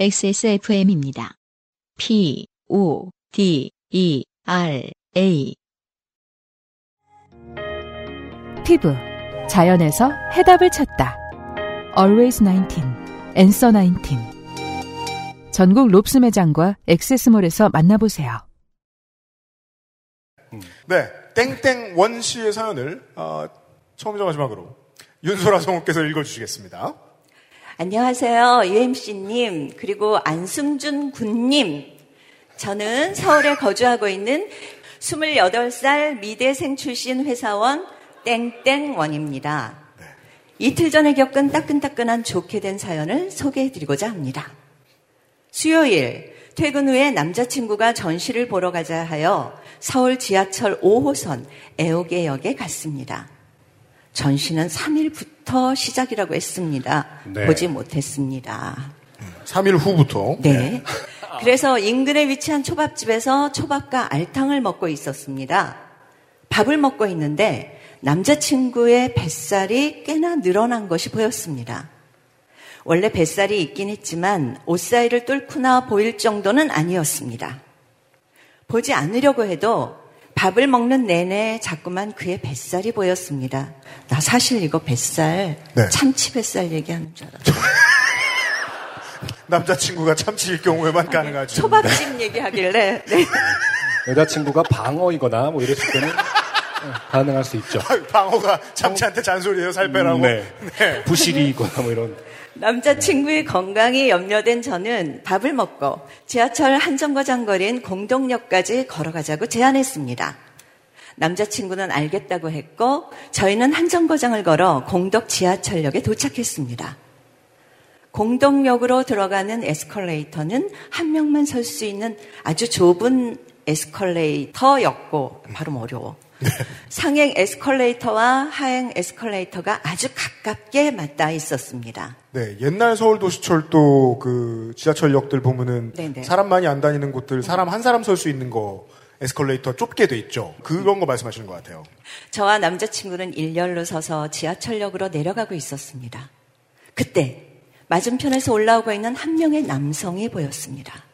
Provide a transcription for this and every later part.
XSFM입니다. P, O, D, E, R, A. 피부. 자연에서 해답을 찾다. Always 19. Answer 19. 전국 롭스 매장과 엑세스몰에서 만나보세요. 네, 땡땡 원 씨의 사연을 어, 처음이자 마지막으로 윤소라 성우께서 읽어주시겠습니다. 안녕하세요. UMC님, 그리고 안승준 군님. 저는 서울에 거주하고 있는 28살 미대생 출신 회사원 땡땡원입니다. 이틀 전에 겪은 따끈따끈한 좋게 된 사연을 소개해드리고자 합니다. 수요일, 퇴근 후에 남자친구가 전시를 보러 가자 하여 서울 지하철 5호선 애호개역에 갔습니다. 전시는 3일부터 시작이라고 했습니다. 네. 보지 못했습니다. 3일 후부터. 네. 그래서 인근에 위치한 초밥집에서 초밥과 알탕을 먹고 있었습니다. 밥을 먹고 있는데 남자친구의 뱃살이 꽤나 늘어난 것이 보였습니다. 원래 뱃살이 있긴 했지만 옷 사이를 뚫고나 보일 정도는 아니었습니다. 보지 않으려고 해도 밥을 먹는 내내 자꾸만 그의 뱃살이 보였습니다. 나 사실 이거 뱃살, 네. 참치 뱃살 얘기하는 줄 알았어요. 남자친구가 참치일 경우에만 가능하죠. 초밥집 얘기하길래 네. 여자친구가 방어이거나 뭐 이랬을 때는 네, 가능할 수 있죠. 방어가 참치한테 잔소리해요, 살 빼라고. 네. 네. 부실이거나 뭐 이런. 남자친구의 건강이 염려된 저는 밥을 먹고 지하철 한 정거장 거리인 공동역까지 걸어가자고 제안했습니다. 남자친구는 알겠다고 했고 저희는 한 정거장을 걸어 공덕 지하철역에 도착했습니다. 공덕역으로 들어가는 에스컬레이터는 한 명만 설 수 있는 아주 좁은 에스컬레이터였고 발음 어려워. 상행 에스컬레이터와 하행 에스컬레이터가 아주 가깝게 맞닿아 있었습니다. 네, 옛날 서울 도시철도 그 지하철역들 보면은 네네. 사람 많이 안 다니는 곳들 사람 한 사람 설 수 있는 거 에스컬레이터 좁게 돼 있죠. 그런 거 말씀하시는 것 같아요. 저와 남자친구는 일렬로 서서 지하철역으로 내려가고 있었습니다. 그때 맞은편에서 올라오고 있는 한 명의 남성이 보였습니다.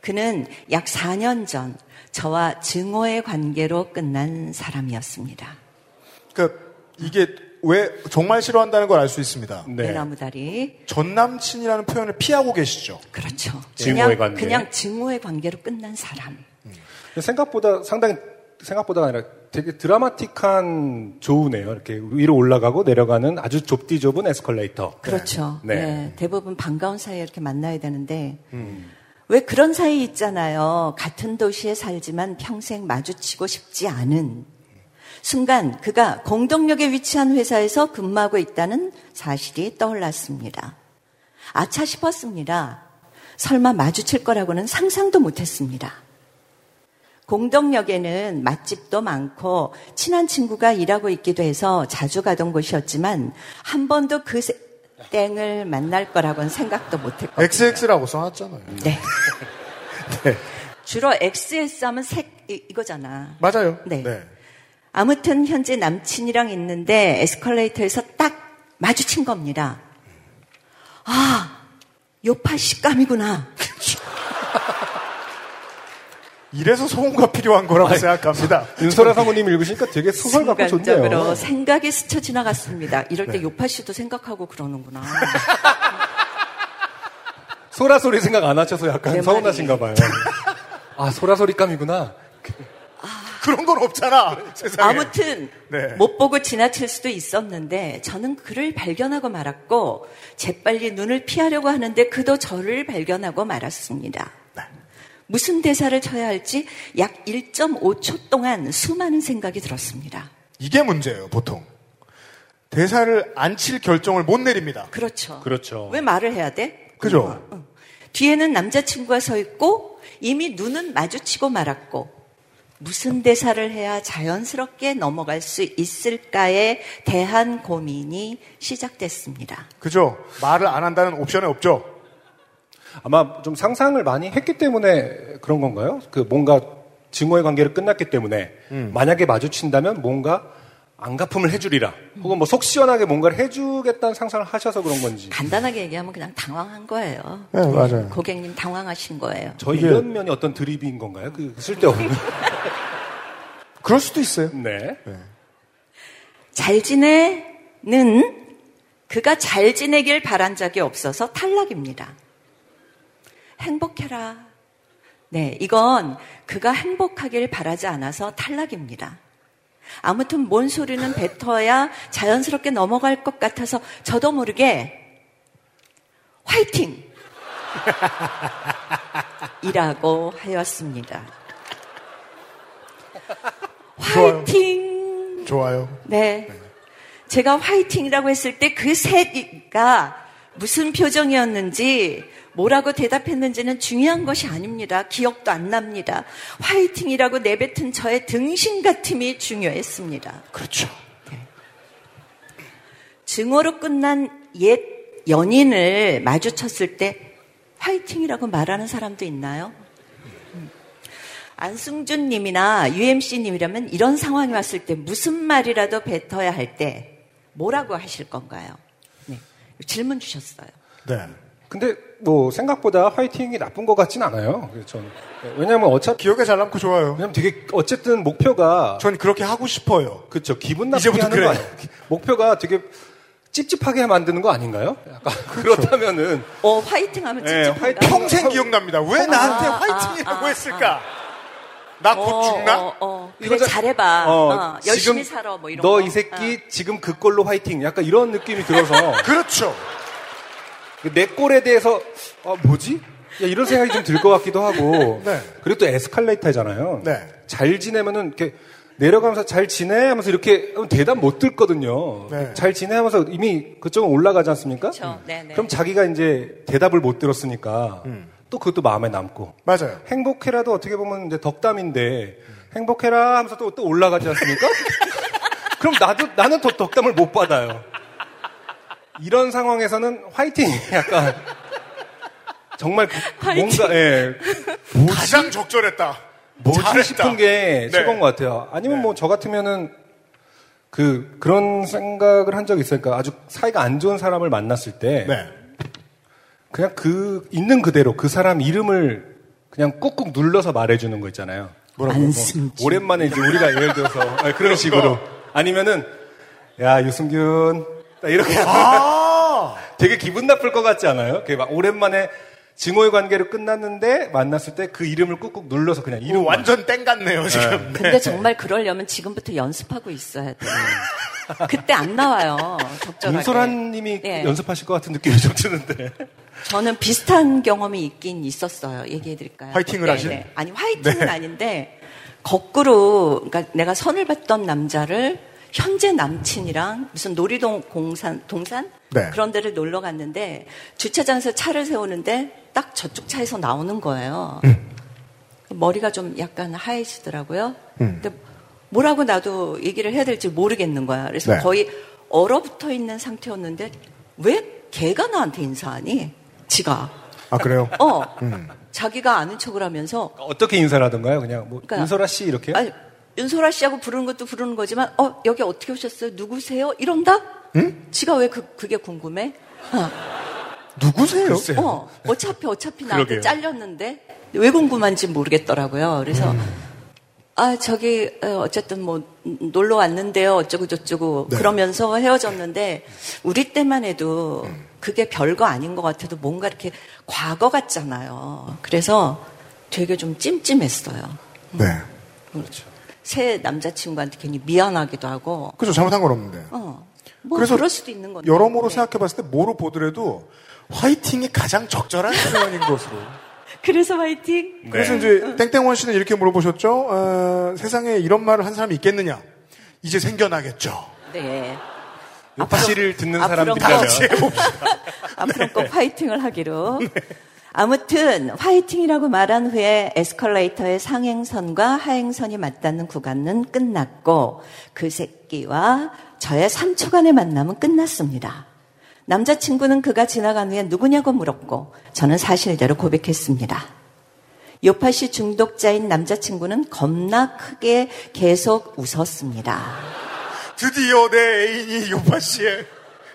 그는 약 4년 전 저와 증오의 관계로 끝난 사람이었습니다. 그러니까 이게 왜 정말 싫어한다는 걸 알 수 있습니다. 네. 내 나무다리. 전 남친이라는 표현을 피하고 계시죠. 그렇죠. 증오의 그냥, 관계. 그냥 증오의 관계로 끝난 사람. 생각보다 상당히 생각보다가 아니라 되게 드라마틱한 조우네요. 이렇게 위로 올라가고 내려가는 아주 좁디 좁은 에스컬레이터. 그렇죠. 네. 네, 대부분 반가운 사이에 이렇게 만나야 되는데 음. 왜 그런 사이 있잖아요. 같은 도시에 살지만 평생 마주치고 싶지 않은 순간 그가 공동역에 위치한 회사에서 근무하고 있다는 사실이 떠올랐습니다. 아차 싶었습니다. 설마 마주칠 거라고는 상상도 못했습니다. 공동역에는 맛집도 많고 친한 친구가 일하고 있기도 해서 자주 가던 곳이었지만 한 번도 그 세- 땡을 만날 거라고는 생각도 못했거든요. XX라고 써놨잖아요. 네. 네. 주로 XS 하면 색 이- 이거잖아. 맞아요. 네. 아무튼 현재 남친이랑 있는데 에스컬레이터에서 딱 마주친 겁니다. 아, 요파 식감이구나. 이래서 소음과 필요한 거라고 생각합니다. 윤소라 사모님 읽으시니까 되게 소설 같고 좋네요. 생각이 스쳐 지나갔습니다. 이럴 때 요파 씨도 생각하고 그러는구나. 소라 소리 생각 안 하셔서 약간 내 서운하신가 봐요. 아, 소라 소리감이구나. 그런 건 없잖아. 세상에. 아무튼 네. 못 보고 지나칠 수도 있었는데 저는 그를 발견하고 말았고 재빨리 눈을 피하려고 하는데 그도 저를 발견하고 말았습니다. 네. 무슨 대사를 쳐야 할지 약 1.5초 동안 수많은 생각이 들었습니다. 이게 문제예요, 보통. 대사를 안 칠 결정을 못 내립니다. 그렇죠. 그렇죠. 왜 말을 해야 돼? 그죠? 뒤에는 남자친구가 서 있고 이미 눈은 마주치고 말았고 무슨 대사를 해야 자연스럽게 넘어갈 수 있을까에 대한 고민이 시작됐습니다. 그죠? 말을 안 한다는 옵션이 없죠? 아마 좀 상상을 많이 했기 때문에 그런 건가요? 그 뭔가 증오의 관계를 끝났기 때문에 만약에 마주친다면 뭔가 안갚음을 해주리라. 혹은 뭐 속 시원하게 뭔가를 해주겠다는 상상을 하셔서 그런 건지. 간단하게 얘기하면 그냥 당황한 거예요. 네, 맞아요. 고객님 당황하신 거예요. 이게- 이런 면이 어떤 드립인 건가요? 그 쓸데없는. 그럴 수도 있어요. 네. 잘 지내는 그가 잘 지내길 바란 적이 없어서 탈락입니다. 행복해라. 네, 이건 그가 행복하길 바라지 않아서 탈락입니다. 아무튼 뭔 소리는 뱉어야 자연스럽게 넘어갈 것 같아서 저도 모르게 화이팅! 이라고 하였습니다. 화이팅! 좋아요. 네. 제가 화이팅이라고 했을 때그 셋가 무슨 표정이었는지 뭐라고 대답했는지는 중요한 것이 아닙니다. 기억도 안 납니다. 화이팅이라고 내뱉은 저의 등신 같음이 중요했습니다. 그렇죠. 증오로 끝난 옛 연인을 마주쳤을 때 화이팅이라고 말하는 사람도 있나요? 음. 안승준 님이나 UMC 님이라면 이런 상황이 왔을 때 무슨 말이라도 뱉어야 할 때 뭐라고 하실 건가요? 네. 질문 주셨어요. 네. 근데 뭐 생각보다 화이팅이 나쁜 것 같진 않아요. 저는. 네, 왜냐면 어차피 기억에 잘 남고 좋아요. 왜냐면 되게 어쨌든 목표가 전 그렇게 하고 싶어요. 그렇죠. 기분 나쁘게 이제부터 하는 그래. 거 아니에요. 목표가 되게 찝찝하게 만드는 거 아닌가요? 약간 그렇다면은 어, 화이팅 하면 네? 화이팅. 평생 기억납니다. 왜 나한테 아, 화이팅이라고 아, 했을까? 나곧 어, 죽나? 어, 어. 그래, 이거는- 잘해봐. 어, 어, 열심히 지금 살아. 뭐 이런 너 거. 이 새끼 지금 그 꼴로 화이팅. 약간 이런 느낌이 들어서 그렇죠. 내 꼴에 대해서 아 뭐지? 야, 이런 생각이 좀 들 것 같기도 하고. 네. 그리고 또 에스컬레이터잖아요. 네. 잘 지내면은 이렇게 내려가면서 잘 지내 하면서 이렇게 하면 대답 못 듣거든요. 네. 잘 지내 하면서 이미 그쪽은 올라가지 않습니까? 그렇죠. 네, 네. 그럼 자기가 이제 대답을 못 들었으니까 또 그것도 마음에 남고. 맞아요. 행복해라도 어떻게 보면 이제 덕담인데 행복해라 하면서 또, 또 올라가지 않습니까? 그럼 나도 나는 더 덕담을 못 받아요. 이런 상황에서는 화이팅 약간 정말 그- 화이팅. 뭔가 예 가장 적절했다. 뭐지 잘했다. 싶은 게 네. 최고인 것 같아요. 아니면 뭐저 같으면은 그 그런 생각을 한 적이 있으니까 아주 사이가 안 좋은 사람을 만났을 때 네. 그냥 그 있는 그대로 그 사람 이름을 그냥 꾹꾹 눌러서 말해주는 거 있잖아요. 뭐라고? 안승준. 오랜만에 이제 우리가 예를 들어서 아니, 그런 식으로 아니면은 야 유승균 딱 이렇게 아! 되게 기분 나쁠 것 같지 않아요? 이렇게 막 오랜만에 증오의 관계로 끝났는데 만났을 때 그 이름을 꾹꾹 눌러서 그냥 이름 완전 땡 같네요, 지금. 네. 근데 정말 그러려면 지금부터 연습하고 있어야 돼요. 그때 안 나와요. 적절하게. 윤소라님이 네. 연습하실 것 같은 느낌이 좀 드는데 저는 비슷한 경험이 있긴 있었어요. 얘기해 드릴까요? 화이팅을 하신? 아니, 화이팅은 네. 아닌데, 거꾸로, 그러니까 내가 선을 봤던 남자를 현재 남친이랑 무슨 놀이동 공산, 동산? 네. 그런 데를 놀러 갔는데, 주차장에서 차를 세우는데, 딱 저쪽 차에서 나오는 거예요. 음. 머리가 좀 약간 하얘지더라고요. 음. 근데 뭐라고 나도 얘기를 해야 될지 모르겠는 거야. 그래서 네. 거의 얼어붙어 있는 상태였는데, 왜 걔가 나한테 인사하니? 지가. 아, 그래요? 어. 음. 자기가 아는 척을 하면서 어떻게 인사를 하던가요? 그냥 뭐 그러니까- 윤소라 씨 이렇게요? 아니 윤소라 씨하고 부르는 것도 부르는 거지만 어 여기 어떻게 오셨어요? 누구세요? 이런다? 응? 지가 왜 그, 그게 궁금해? 누구세요? 글쎄요. 어 어차피 어차피 나한테. 잘렸는데 왜 궁금한지 모르겠더라고요. 그래서 아 저기 어, 어쨌든 뭐 음, 놀러 왔는데요 어쩌고 저쩌고 네. 그러면서 헤어졌는데 우리 때만 해도 그게 별거 아닌 것 같아도 뭔가 이렇게 과거 같잖아요. 그래서 되게 좀 찜찜했어요. 네. 그렇죠. 새 남자친구한테 괜히 미안하기도 하고, 그죠, 잘못한 건 없는데. 어, 뭐 그래서 그럴 수도 있는 건데. 여러모로 네. 생각해 봤을 때 뭐로 보더라도 화이팅이 가장 적절한 표현인 것으로. 그래서 화이팅. 그래서 이제 땡땡원 씨는 이렇게 물어보셨죠. 어, 세상에 이런 말을 한 사람이 있겠느냐? 이제 생겨나겠죠. 네. 요파씨를 듣는 사람들이라면 꼭- 앞으로 꼭 화이팅을 하기로. 아무튼 화이팅이라고 말한 후에 에스컬레이터의 상행선과 하행선이 맞닿는 구간은 끝났고 그 새끼와 저의 3초간의 만남은 끝났습니다. 남자친구는 그가 지나간 후에 누구냐고 물었고 저는 사실대로 고백했습니다. 요파시 중독자인 남자친구는 겁나 크게 계속 웃었습니다. 드디어 내 애인이 요파 씨의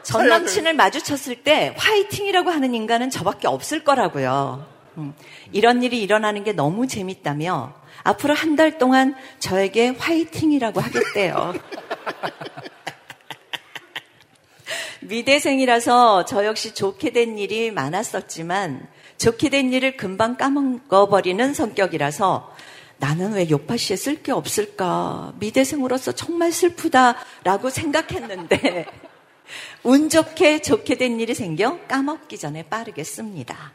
전 남친을 마주쳤을 때 화이팅이라고 하는 인간은 저밖에 없을 거라고요. 음, 이런 일이 일어나는 게 너무 재밌다며 앞으로 한 달 동안 저에게 화이팅이라고 하겠대요. 미대생이라서 저 역시 좋게 된 일이 많았었지만 좋게 된 일을 금방 까먹어버리는 성격이라서 나는 왜 요파 씨에 쓸 게 없을까? 미대생으로서 정말 슬프다라고 생각했는데 운 좋게 좋게 된 일이 생겨 까먹기 전에 빠르게 씁니다.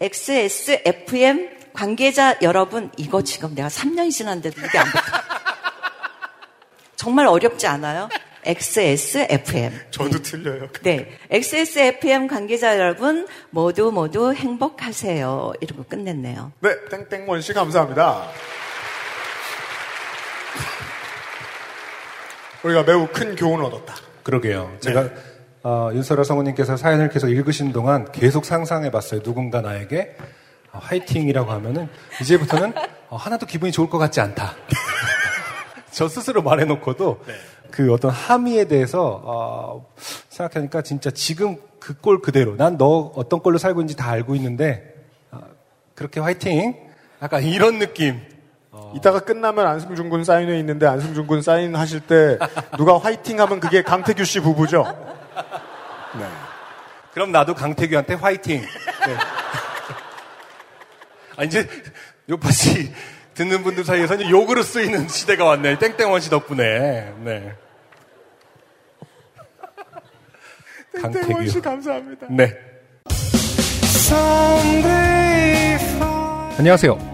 XSFM 관계자 여러분, 이거 지금 내가 3년이 지났는데도 이게 안 붙어. 정말 어렵지 않아요? XSFM. 저도 틀려요. 네. XSFM 관계자 여러분, 모두 모두 행복하세요. 이러고 끝냈네요. 네, 땡땡원 씨 감사합니다. 우리가 매우 큰 교훈을 얻었다. 그러게요. 제가 어, 윤설아 성우님께서 사연을 계속 읽으신 동안 계속 상상해 봤어요. 누군가 나에게 어, 화이팅이라고 하면은 이제부터는 어, 하나도 기분이 좋을 것 같지 않다. 저 스스로 말해놓고도 그 어떤 함의에 대해서 어, 생각하니까 진짜 지금 그 꼴 그대로 난 너 어떤 꼴로 살고 있는지 다 알고 있는데 어, 그렇게 화이팅 약간 이런 느낌 이따가 끝나면 안승준 군 사인회 있는데 안승준 군 사인 하실 때 누가 화이팅 하면 그게 강태규 씨 부부죠? 네. 그럼 나도 강태규한테 화이팅. 네. 아, 이제, 요파 씨 듣는 분들 사이에서 이제 욕으로 쓰이는 시대가 왔네. 땡땡원 씨 덕분에. 네. 땡땡원 씨 감사합니다. 네. 안녕하세요.